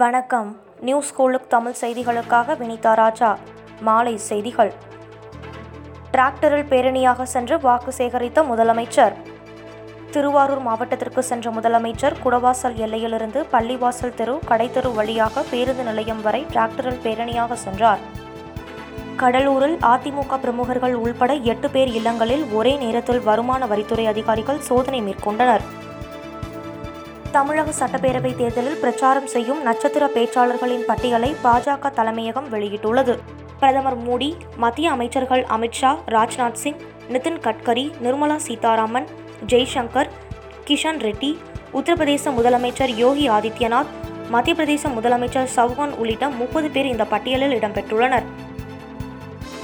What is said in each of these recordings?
வணக்கம். நியூஸ் ஸ்கூலுக்கு தமிழ் செய்திகளுக்காக வினிதா ராஜா. மாலை செய்திகள். டிராக்டரில் பேரணியாக சென்று வாக்கு சேகரித்த முதலமைச்சர். திருவாரூர் மாவட்டத்திற்கு சென்ற முதலமைச்சர் குடவாசல் எல்லையிலிருந்து பள்ளிவாசல் தெரு கடைத்தெரு வழியாக பேருந்து நிலையம் வரை டிராக்டரில் பேரணியாக சென்றார். கடலூரில் அதிமுக பிரமுகர்கள் உள்பட எட்டு பேர் இல்லங்களில் ஒரே நேரத்தில் வருமான வரித்துறை அதிகாரிகள் சோதனை மேற்கொண்டனர். தமிழக சட்டப்பேரவை தேர்தலில் பிரச்சாரம் செய்யும் நட்சத்திர பேச்சாளர்களின் பட்டியலை பாஜக தலைமையகம் வெளியிட்டுள்ளது. பிரதமர் மோடி மத்திய அமைச்சர்கள் அமித்ஷா ராஜ்நாத் சிங் நிதின் கட்கரி நிர்மலா சீதாராமன் ஜெய்சங்கர் கிஷன் ரெட்டி உத்தரப்பிரதேச முதலமைச்சர் யோகி ஆதித்யநாத் மத்திய பிரதேச முதலமைச்சர் சவுகான் உள்ளிட்ட முப்பது பேர் இந்த பட்டியலில் இடம்பெற்றுள்ளனர்.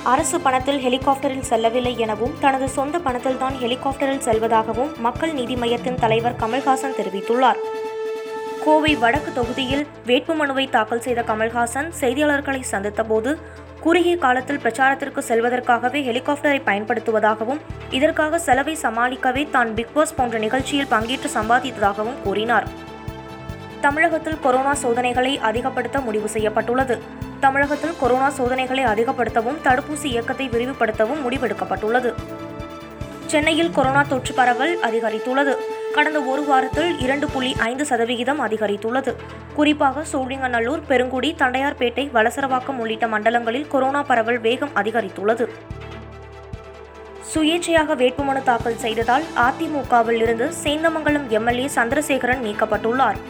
அரசு பணத்தில் ஹெலிகாப்டரில் செல்லவில்லை எனவும் தனது சொந்த பணத்தில் தான் ஹெலிகாப்டரில் செல்வதாகவும் மக்கள் நீதி மையத்தின் தலைவர் கமல்ஹாசன் தெரிவித்துள்ளார். கோவை வடக்கு தொகுதியில் வேட்புமனுவை தாக்கல் செய்த கமல்ஹாசன் செய்தியாளர்களை சந்தித்தபோது குறுகிய காலத்தில் பிரச்சாரத்திற்கு செல்வதற்காகவே ஹெலிகாப்டரை பயன்படுத்துவதாகவும் இதற்காக செலவை சமாளிக்கவே தான் பிக் பாஸ் போன்ற நிகழ்ச்சியில் பங்கேற்று சம்பாதித்ததாகவும் கூறினார். தமிழகத்தில் கொரோனா சோதனைகளை அதிகப்படுத்த முடிவு செய்யப்பட்டுள்ளது. தமிழகத்தில் கொரோனா சோதனைகளை அதிகப்படுத்தவும் தடுப்பூசி இயக்கத்தை விரிவுபடுத்தவும் முடிவெடுக்கப்பட்டுள்ளது. சென்னையில் கொரோனா தொற்று பரவல் அதிகரித்துள்ளது. கடந்த ஒரு வாரத்தில் இரண்டு புள்ளி ஐந்து சதவிகிதம் அதிகரித்துள்ளது. குறிப்பாக சோழிங்கநல்லூர் பெருங்குடி தண்டையார்பேட்டை வலசரவாக்கம் உள்ளிட்ட மண்டலங்களில் கொரோனா பரவல் வேகம் அதிகரித்துள்ளது. சுயேட்சையாக வேட்புமனு தாக்கல் செய்ததால் அதிமுகவில் இருந்து சேந்தமங்கலம் எம்எல்ஏ சந்திரசேகரன் நீக்கப்பட்டுள்ளார்.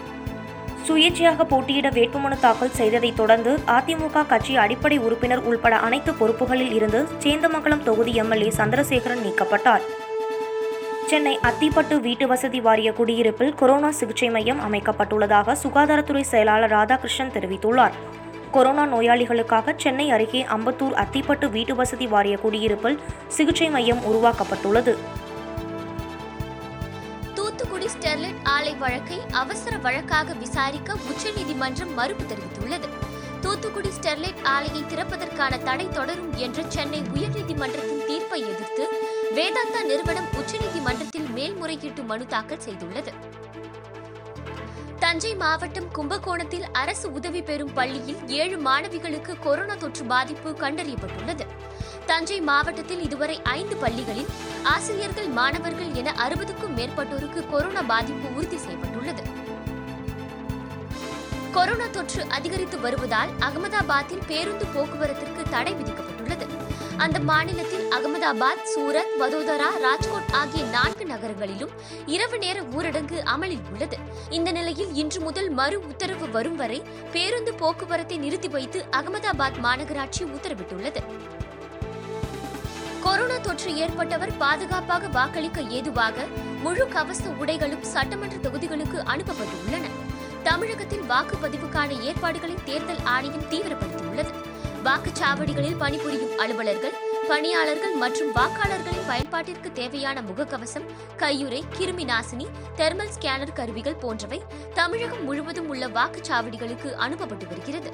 சுயேட்சையாக போட்டியிட வேட்புமனு தாக்கல் செய்ததைத் தொடர்ந்து அதிமுக கட்சி அடிப்படை உறுப்பினர் உள்பட அனைத்து பொறுப்புகளில் இருந்து சேந்தமங்கலம் தொகுதி எம்எல்ஏ சந்திரசேகரன் நீக்கப்பட்டார். சென்னை அத்திப்பட்டு வீட்டு வசதி வாரிய குடியிருப்பில் கொரோனா சிகிச்சை மையம் அமைக்கப்பட்டுள்ளதாக சுகாதாரத்துறை செயலாளர் ராதாகிருஷ்ணன் தெரிவித்துள்ளார். கொரோனா நோயாளிகளுக்காக சென்னை அருகே அம்பத்தூர் அத்திப்பட்டு வீட்டு வசதி வாரிய குடியிருப்பில் சிகிச்சை மையம் உருவாக்கப்பட்டுள்ளது. தூத்துக்குடி ஸ்டெர்லைட் ஆலை வழக்கை அவசர வழக்காக விசாரிக்க உச்சநீதிமன்றம் மறுப்பு தெரிவித்துள்ளது. தூத்துக்குடி ஸ்டெர்லைட் ஆலையை திறப்பதற்கான தடை தொடரும் என்ற சென்னை உயர்நீதிமன்றத்தின் தீர்ப்பை எதிர்த்து வேதாந்தா நிறுவனம் உச்சநீதிமன்றத்தில் மேல்முறையீட்டு மனு தாக்கல் செய்துள்ளது. தஞ்சை மாவட்டம் கும்பகோணத்தில் அரசு உதவி பெறும் பள்ளியில் ஏழு மாணவிகளுக்கு கொரோனா தொற்று பாதிப்பு கண்டறியப்பட்டுள்ளது. தஞ்சை மாவட்டத்தில் இதுவரை ஐந்து பள்ளிகளில் ஆசிரியர்கள் மாணவர்கள் என அறுபதுக்கும் மேற்பட்டோருக்கு கொரோனா பாதிப்பு உறுதி செய்யப்பட்டுள்ளது. கொரோனா தொற்று அதிகரித்து வருவதால் அகமதாபாத்தில் பேருந்து போக்குவரத்திற்கு தடை விதிக்கப்பட்டுள்ளது. அந்த மாநிலத்தில் அகமதாபாத் சூரத் வதோதரா ராஜ்கோட் ஆகிய நான்கு நகரங்களிலும் இரவு நேர ஊரடங்கு அமலில் உள்ளது. இந்த நிலையில் இன்று முதல் மறு உத்தரவு வரும் வரை பேருந்து போக்குவரத்தை நிறுத்தி வைத்து அகமதாபாத் மாநகராட்சி உத்தரவிட்டுள்ளது. கொரோனா தொற்று ஏற்பட்டவர் பாதுகாப்பாக வாக்களிக்க ஏதுவாக முழு கவச உடைகளும் சட்டமன்ற தொகுதிகளுக்கு அனுப்பப்பட்டுள்ளன. தமிழகத்தில் வாக்குப்பதிவுக்கான ஏற்பாடுகளை தேர்தல் ஆணையம் தீவிரப்படுத்தியுள்ளது. வாக்குச்சாவடிகளில் பணிபுரியும் அலுவலர்கள் பணியாளர்கள் மற்றும் வாக்காளர்களின் பயன்பாட்டிற்கு தேவையான முகக்கவசம் கையுறை கிருமி நாசினி தெர்மல் ஸ்கேனர் கருவிகள் போன்றவை தமிழகம் முழுவதும் உள்ள வாக்குச்சாவடிகளுக்கு அனுப்பப்பட்டு வருகிறது.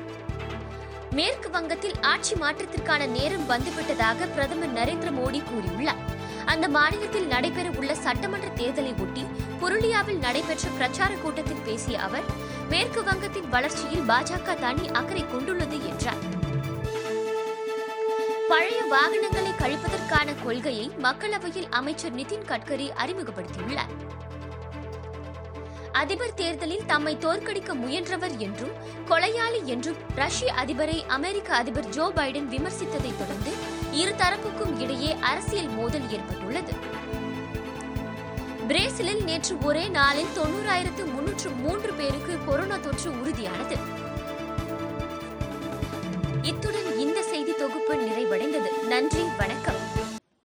மேற்கு வங்கத்தில் ஆட்சி மாற்றத்திற்கான நேரம் வந்துவிட்டதாக பிரதமர் நரேந்திர மோடி கூறியுள்ளார். அந்த மாநிலத்தில் நடைபெற உள்ள சட்டமன்ற தேர்தலை ஒட்டி புருளியாவில் நடைபெற்ற பிரச்சார கூட்டத்தில் பேசிய அவர் மேற்கு வங்கத்தின் வளர்ச்சியில் பாஜக தனி அக்கறை கொண்டுள்ளது என்றார். பழைய வாகனங்களை கழிப்பதற்கான கொள்கையை மக்களவையில் அமைச்சர் நிதின் கட்கரி அறிமுகப்படுத்தியுள்ளார். அதிபர் தேர்தலில் தம்மை தோற்கடிக்க முயன்றவர் என்றும் கொலையாளி என்றும் ரஷ்ய அதிபரை அமெரிக்க அதிபர் ஜோ பைடன் விமர்சித்ததை தொடர்ந்து இரு தரப்புக்கும் இடையே அரசியல் மோதல் ஏற்பட்டுள்ளது. பிரேசிலில் நேற்று ஒரே நாளில் தொண்ணூறாயிரத்து முன்னூற்று மூன்று பேருக்கு கொரோனா தொற்று உறுதியானது. இத்துடன்